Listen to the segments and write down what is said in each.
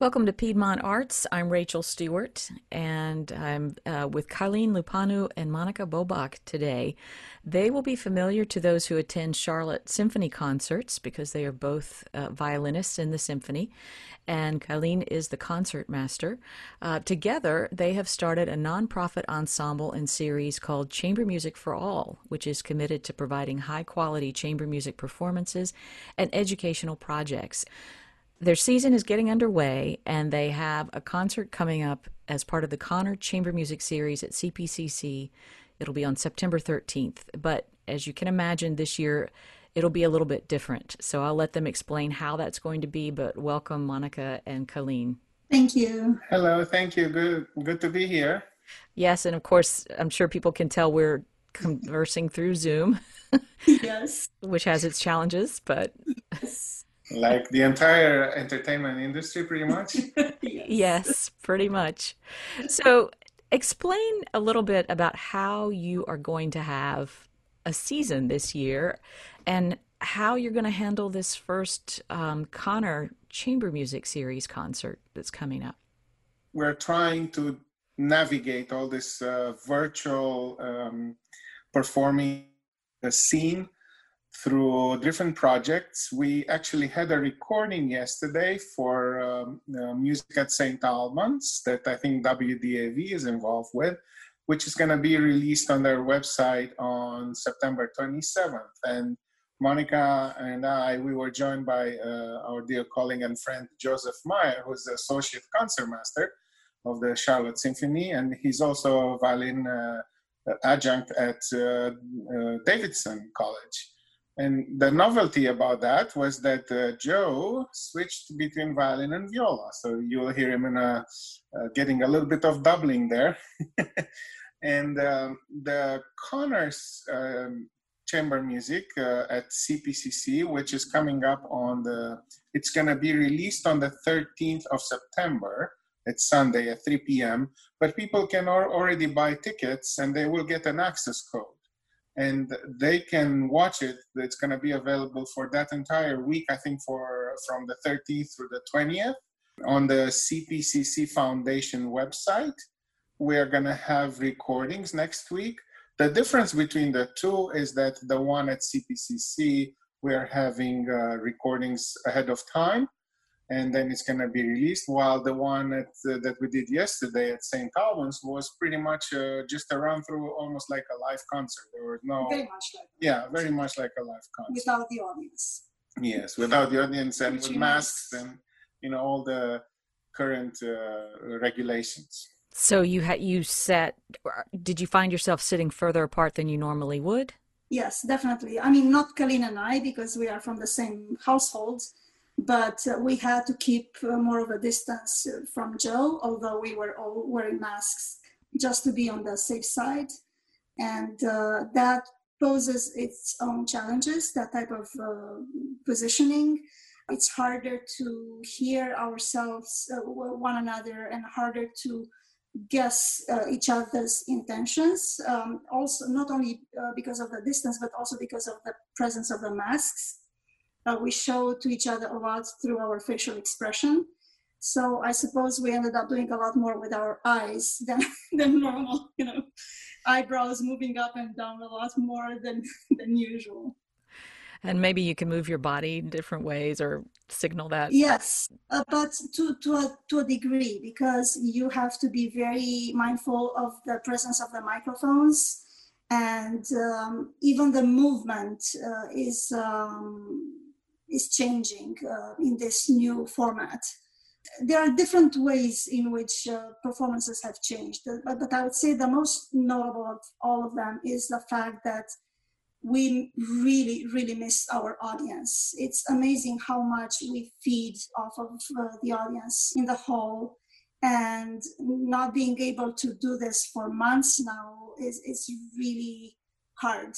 Welcome to Piedmont Arts. I'm Rachel Stewart, and I'm uh, with Calin Lupanu and Monica Boboc today. They will be familiar to those who attend Charlotte Symphony concerts because they are both uh, violinists in the symphony, and Calin is the concert master. Uh, together, they have started a nonprofit ensemble and series called Chamber Music for All, which is committed to providing high quality chamber music performances and educational projects their season is getting underway, and they have a concert coming up as part of the Connor Chamber Music Series at CPCC. It'll be on September 13th. But as you can imagine, this year it'll be a little bit different. So I'll let them explain how that's going to be. But welcome, Monica and Calin. Thank you. Hello, thank you. Good, good to be here. Yes, and of course, I'm sure people can tell we're conversing through Zoom. yes. which has its challenges, but. Yes like the entire entertainment industry pretty much? Yes. pretty much. So explain a little bit about how you are going to have a season this year and how you're going to handle this first um, connor chamber music series concert that's coming up. We're trying to navigate all this uh, virtual um, performing scene through different projects. We actually had a recording yesterday for um, uh, Music at St. Albans that I think WDAV is involved with, which is going to be released on their website on September 27th. And Monica and I, we were joined by uh, our dear colleague and friend Joseph Meyer, who's the associate concertmaster of the Charlotte Symphony, and he's also a violin uh, adjunct at uh, uh, Davidson College. And the novelty about that was that uh, Joe switched between violin and viola. So you'll hear him in a, uh, getting a little bit of doubling there. and um, the Connors um, chamber music uh, at CPCC, which is coming up on the, it's going to be released on the 13th of September. It's Sunday at 3 p.m. But people can already buy tickets and they will get an access code and they can watch it. It's going to be available for that entire week, I think, for from the 13th through the 20th on the CPCC Foundation website. We are going to have recordings next week. The difference between the two is that the one at CPCC, we're having uh, recordings ahead of time and then it's going to be released. While the one at, uh, that we did yesterday at St. Albans was pretty much uh, just a run through, almost like a live concert. There was no very much like yeah, very much like a live concert without the audience. Yes, without the audience and with masks and you know all the current uh, regulations. So you had you sat. Did you find yourself sitting further apart than you normally would? Yes, definitely. I mean, not Colleen and I because we are from the same household but uh, we had to keep uh, more of a distance uh, from Joe, although we were all wearing masks just to be on the safe side. And uh, that poses its own challenges, that type of uh, positioning. It's harder to hear ourselves, uh, one another, and harder to guess each other's intentions. Um, also, not only because of the distance, but also because of the presence of the masks uh, we show to each other a lot through our facial expression. So I suppose we ended up doing a lot more with our eyes than, than normal, you know, eyebrows moving up and down a lot more than, than usual. And maybe you can move your body in different ways or signal that. Yes, uh, but to, to, a, to a degree, because you have to be very mindful of the presence of the microphones and um, even the movement uh, is um, is changing uh, in this new format. There are different ways in which uh, performances have changed, but, but I would say the most notable of all of them is the fact that we really, really miss our audience. It's amazing how much we feed off of uh, the audience in the hall, and not being able to do this for months now is, is really hard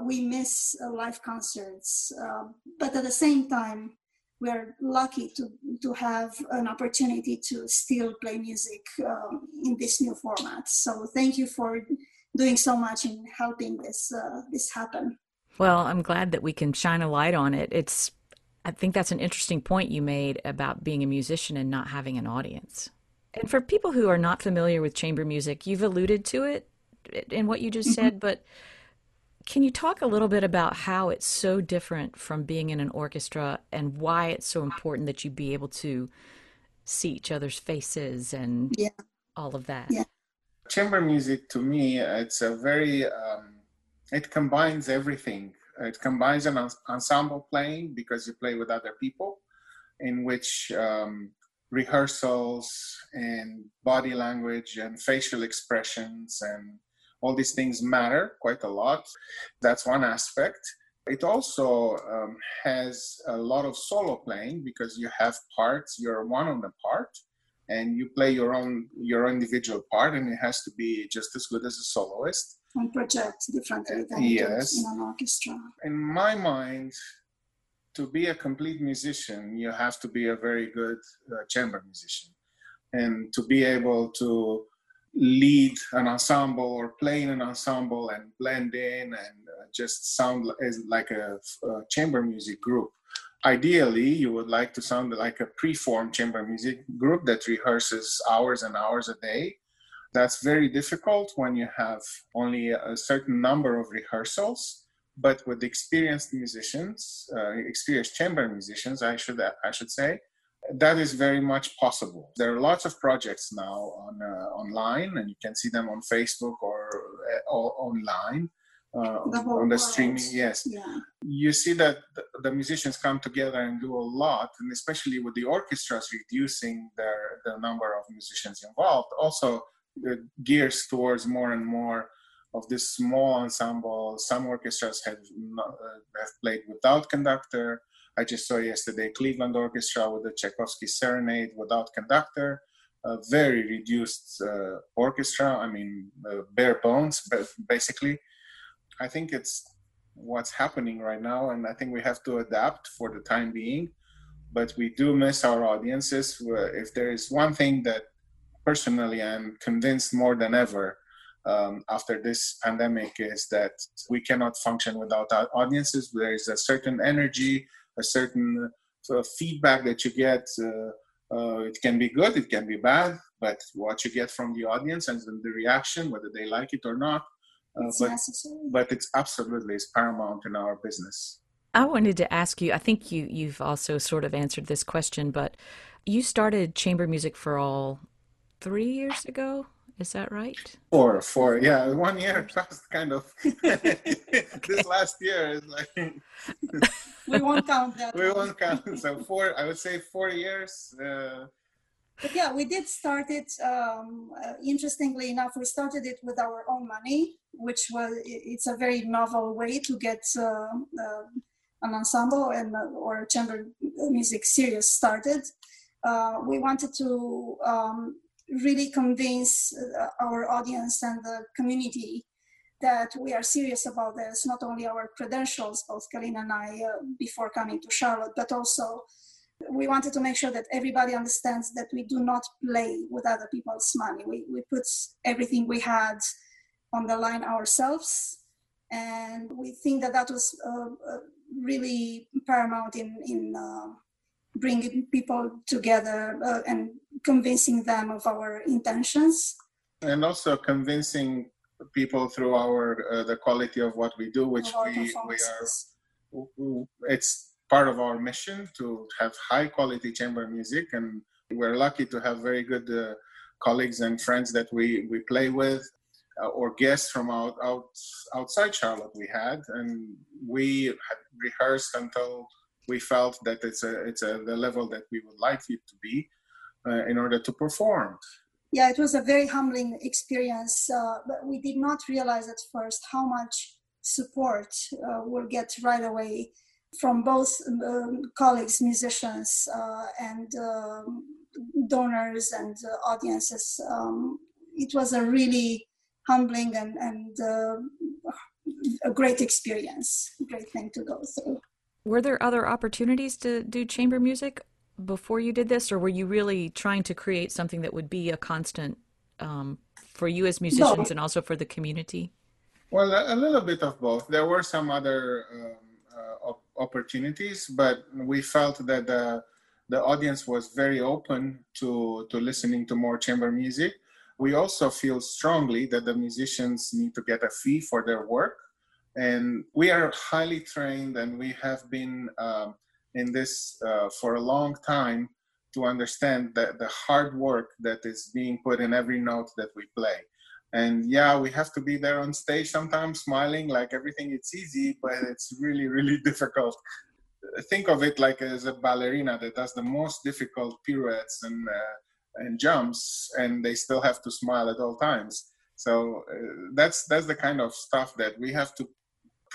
we miss uh, live concerts, uh, but at the same time, we're lucky to, to have an opportunity to still play music um, in this new format. So thank you for doing so much in helping this uh, this happen. Well, I'm glad that we can shine a light on it. It's I think that's an interesting point you made about being a musician and not having an audience. And for people who are not familiar with chamber music, you've alluded to it in what you just mm-hmm. said, but can you talk a little bit about how it's so different from being in an orchestra and why it's so important that you be able to see each other's faces and yeah. all of that? Yeah. Chamber music to me, it's a very, um, it combines everything. It combines an ensemble playing because you play with other people, in which um, rehearsals and body language and facial expressions and all these things matter quite a lot. That's one aspect. It also um, has a lot of solo playing because you have parts, you're one on the part, and you play your own your individual part, and it has to be just as good as a soloist. And project differently than yes. in an orchestra. In my mind, to be a complete musician, you have to be a very good uh, chamber musician, and to be able to lead an ensemble or play in an ensemble and blend in and uh, just sound as like a, a, chamber music group. Ideally, you would like to sound like a preformed chamber music group that rehearses hours and hours a day. That's very difficult when you have only a certain number of rehearsals. But with experienced musicians, uh, experienced chamber musicians, I should I should say, that is very much possible. There are lots of projects now on uh, online, and you can see them on Facebook or, uh, or online. Uh, the on the streaming, yes. Yeah. You see that the, musicians come together and do a lot, and especially with the orchestras reducing their the number of musicians involved, also gears towards more and more of this small ensemble. Some orchestras have not, uh, have played without conductor I just saw yesterday Cleveland Orchestra with the Tchaikovsky Serenade without conductor, a very reduced uh, orchestra. I mean, uh, bare bones, basically. I think it's what's happening right now, and I think we have to adapt for the time being. But we do miss our audiences. If there is one thing that personally I'm convinced more than ever um, after this pandemic is that we cannot function without our audiences. There is a certain energy, a certain uh, feedback that you get. Uh, uh, it can be good, it can be bad, but what you get from the audience and the reaction, whether they like it or not, it's but, necessary. but it's absolutely is paramount in our business. I wanted to ask you. I think you you've also sort of answered this question, but you started chamber music for all three years ago. Is that right? Four, four, yeah, one year passed kind of. this last year is like. We won't count that. We won't count. So four, I would say four years. Uh, but yeah, we did start it. Um, uh, interestingly enough, we started it with our own money, which was it's a very novel way to get uh, uh an ensemble and uh, or chamber music series started. Uh, we wanted to um, really convince uh, our audience and the community that we are serious about this, not only our credentials, both Kalina and I, uh, before coming to Charlotte, but also we wanted to make sure that everybody understands that we do not play with other people's money. We, we put everything we had on the line ourselves. And we think that that was uh, uh really paramount in, in uh, bringing people together uh, and convincing them of our intentions and also convincing people through our uh, the quality of what we do which we we are it's part of our mission to have high quality chamber music and we're lucky to have very good uh, colleagues and friends that we we play with uh, or guests from out, out outside charlotte we had and we had rehearsed until we felt that it's a it's a the level that we would like it to be uh, in order to perform. Yeah, it was a very humbling experience, uh, but we did not realize at first how much support uh, we'll get right away from both um, colleagues, musicians, uh, and um, donors and uh, audiences. Um, it was a really humbling and, and uh, a great experience, great thing to go through. Were there other opportunities to do chamber music before you did this, or were you really trying to create something that would be a constant um, for you as musicians no. and also for the community? Well, a, little bit of both. There were some other um, uh, opportunities, but we felt that the the audience was very open to to listening to more chamber music. We also feel strongly that the musicians need to get a fee for their work, and we are highly trained, and we have been um, in this uh, for a long time to understand that the hard work that is being put in every note that we play. And yeah we have to be there on stage sometimes smiling like everything it's easy but it's really really difficult. Think of it like as a ballerina that does the most difficult pirouettes and uh, and jumps and they still have to smile at all times. So uh, that's that's the kind of stuff that we have to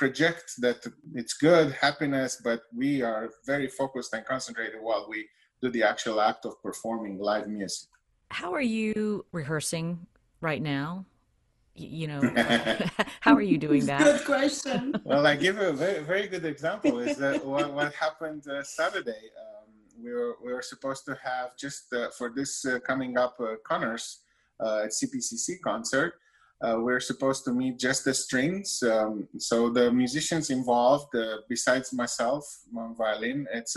project that it's good happiness but we are very focused and concentrated while we do the actual act of performing live music how are you rehearsing right now? You know, how are you doing that? Good question. well, I give a very, very good example. Is that what, what happened uh, Saturday? Um, we were we were supposed to have just uh, for this uh, coming up uh, Connors uh, at CPCC concert. Uh, we're supposed to meet just the strings. Um, so the musicians involved, besides myself on violin, it's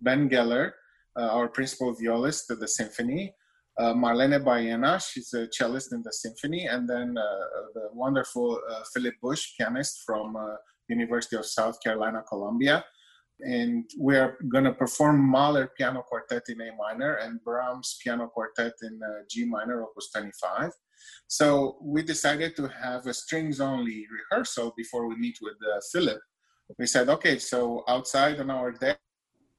Ben Geller, our principal violist at the symphony uh, Marlene Baena, she's a cellist in the symphony, and then uh, the wonderful uh, Philip Bush, pianist from uh, University of South Carolina, Columbia. And we're going to perform Mahler Piano Quartet in A minor and Brahms Piano Quartet in uh, G minor, opus 25. So we decided to have a strings only rehearsal before we meet with uh, Philip. We said, okay, so outside on our deck,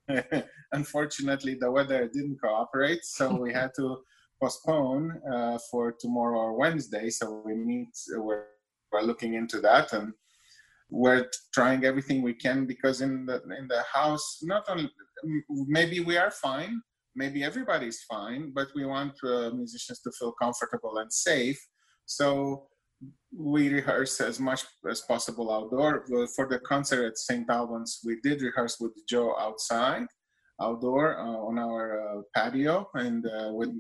unfortunately, the weather didn't cooperate, so we had to postpone uh, for tomorrow or Wednesday. So we meet. We're, we're looking into that, and we're trying everything we can because in the in the house, not only maybe we are fine, maybe everybody's fine, but we want uh, musicians to feel comfortable and safe. So we rehearse as much as possible outdoor. For the concert at St. Albans, we did rehearse with Joe outside, outdoor uh, on our uh, patio, and uh, with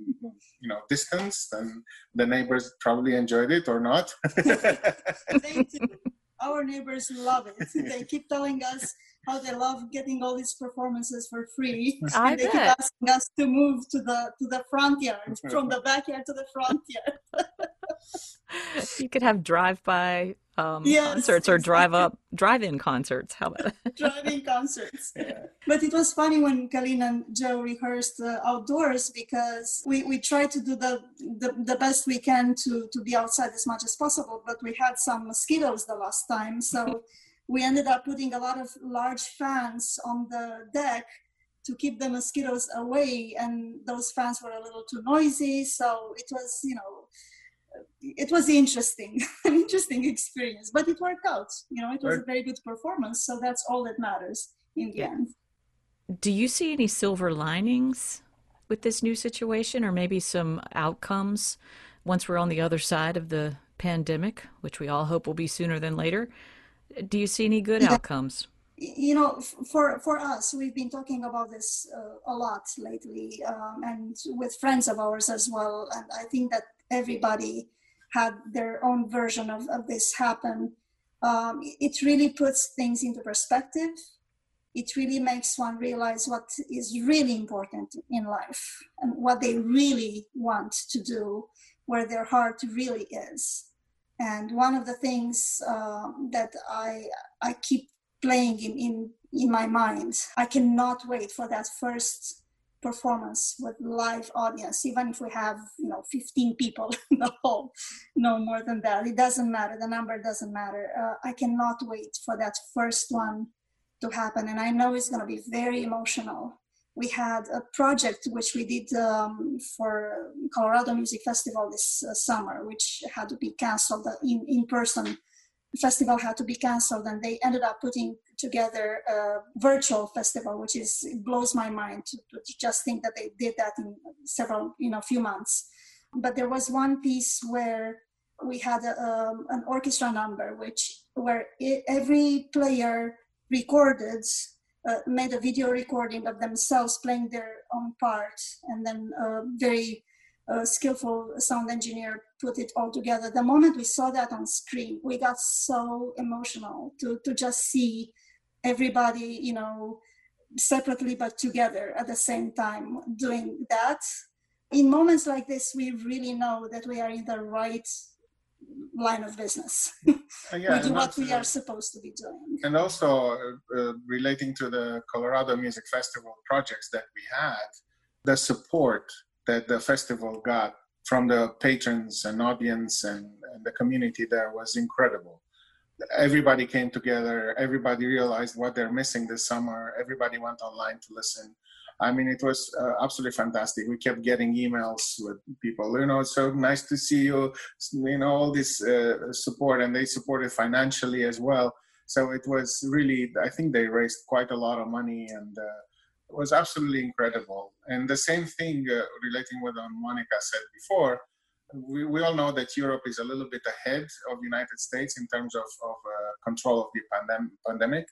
you know distance. And the neighbors probably enjoyed it or not. Our neighbors love it. They keep telling us how they love getting all these performances for free. I and they bet. keep asking us to move to the to the front yard, from the backyard to the front yard. you could have drive-by um, Yes, concerts or drive-up, drive-in concerts. How about driving concerts. But it was funny when Calin and Joe rehearsed uh, outdoors because we, we tried to do the, the, the best we can to, to be outside as much as possible, but we had some mosquitoes the last time. So we ended up putting a lot of large fans on the deck to keep the mosquitoes away. And those fans were a little too noisy. So it was, you know, it was interesting, an interesting experience, but it worked out. You know, it was a very good performance. So that's all that matters in the Yeah. end. Do you see any silver linings with this new situation, or maybe some outcomes once we're on the other side of the pandemic, which we all hope will be sooner than later? Do you see any good Yeah. outcomes? you know for for us we've been talking about this uh, a lot lately um, and with friends of ours as well and i think that everybody had their own version of, of this happen. Um, it really puts things into perspective. It really makes one realize what is really important in life and what they really want to do where their heart really is. And one of the things um, that i i keep playing in, in in my mind i cannot wait for that first performance with live audience even if we have you know 15 people in the hall no more than that. It doesn't matter. The number doesn't matter. Uh, i cannot wait for that first one to happen. And i know it's going to be very emotional. We had a project which we did um, for colorado music festival this uh, summer which had to be canceled in, in person festival had to be canceled and they ended up putting together a virtual festival which is it blows my mind to, to just think that they did that in several you know few months. But there was one piece where we had a, um, an orchestra number which where i every player recorded uh, made a video recording of themselves playing their own part and then a very uh, skillful sound engineer put it all together the moment we saw that on screen we got so emotional to, to just see everybody, you know, separately but together at the same time doing that. In moments like this, we really know that we are in the right line of business. Uh, yeah, we do what we are supposed to be doing. And also uh, uh, relating to the Colorado Music Festival projects that we had, the support that the festival got from the patrons and audience and, and the community there was incredible. Everybody came together. Everybody realized what they're missing this summer. Everybody went online to listen. I mean, it was uh, absolutely fantastic. We kept getting emails with people, you know, so nice to see you, you know, all this uh, support, and they supported financially as well. So it was really, I think they raised quite a lot of money, and uh, was absolutely incredible. And the same thing uh, relating what Monica said before, we, we all know that Europe is a little bit ahead of the United States in terms of, of uh, control of the pandem- pandemic.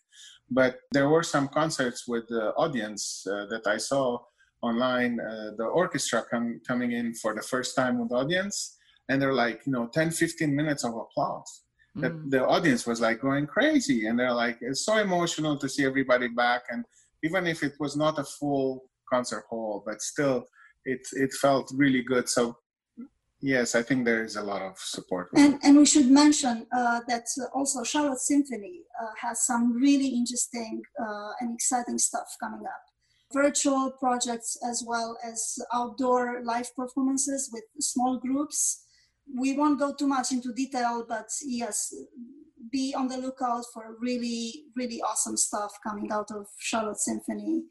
But there were some concerts with the audience uh, that I saw online, uh, the orchestra com- coming in for the first time with the audience. And they're like, you know, 10, 15 minutes of applause. Mm. The, the audience was like going crazy. And they're like, it's so emotional to see everybody back. And even if it was not a full concert hall, but still, it, it felt really good. So Yes, I think there is a lot of support. And, and we should mention uh, that also Charlotte Symphony uh, has some really interesting uh, and exciting stuff coming up. Virtual projects as well as outdoor live performances with small groups. We won't go too much into detail, but yes, be on the lookout for really, really awesome stuff coming out of Charlotte Symphony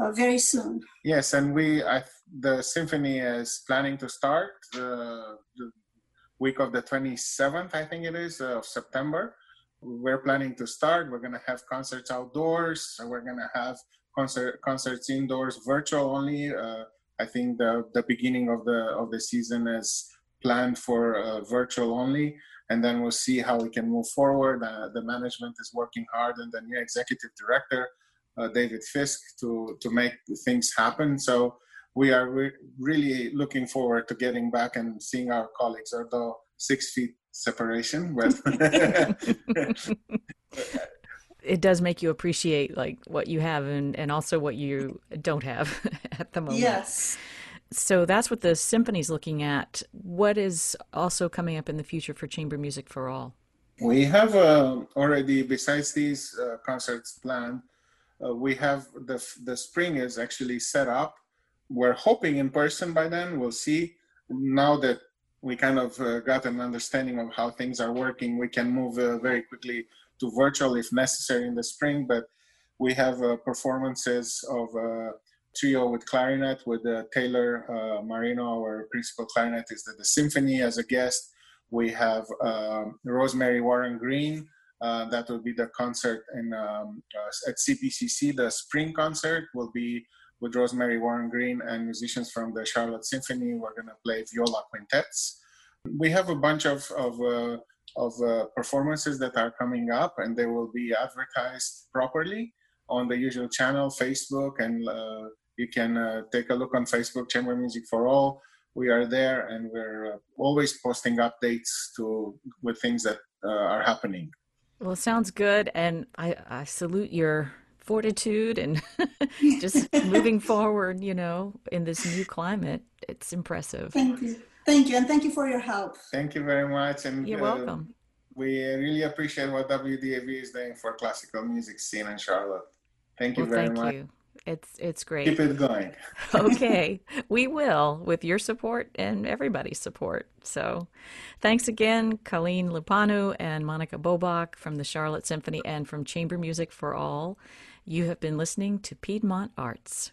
uh, very soon. Yes, and we I, the symphony is planning to start uh, the week of the 27th, I think it is, uh, of September. We're planning to start. We're going to have concerts outdoors. So we're going to have concert concerts indoors, virtual only. Uh, I think the the beginning of the of the season is planned for uh, virtual only and then we'll see how we can move forward. Uh, the management is working hard, and the new executive director uh, David Fisk to to make things happen. So we are re- really looking forward to getting back and seeing our colleagues, although six feet separation. But it does make you appreciate like what you have and, and also what you don't have at the moment. Yes. So that's what the symphony's looking at. What is also coming up in the future for chamber music for all? We have uh, already, besides these uh, concerts planned, uh, we have the the spring is actually set up. We're hoping in person by then. We'll see. Now that we kind of uh, got an understanding of how things are working, we can move uh, very quickly to virtual if necessary in the spring. But we have uh, performances of trio with clarinet with uh, Taylor uh, Marino, our principal clarinetist at the symphony as a guest. We have um, Rosemary Warren Green uh, that will be the concert in um, uh, at CPCC. The spring concert will be with Rosemary Warren Green and musicians from the Charlotte Symphony. We're going to play viola quintets. We have a bunch of of, uh, of uh, performances that are coming up, and they will be advertised properly on the usual channel, Facebook, and uh, you can uh, take a look on Facebook, Chamber Music for All. We are there, and we're always posting updates to with things that are happening. Well, sounds good. And I, I salute your fortitude and just moving forward, you know, in this new climate. It's impressive. Thank you. Thank you. And thank you for your help. Thank you very much. And you're uh, welcome. We really appreciate what WDAV is doing for classical music scene in Charlotte. Thank you well, very thank much. You. It's it's great. Keep it going. okay, we will with your support and everybody's support. So, thanks again, Calin Lupanu and Monica Boboc from the Charlotte Symphony and from Chamber Music for All. You have been listening to Piedmont Arts.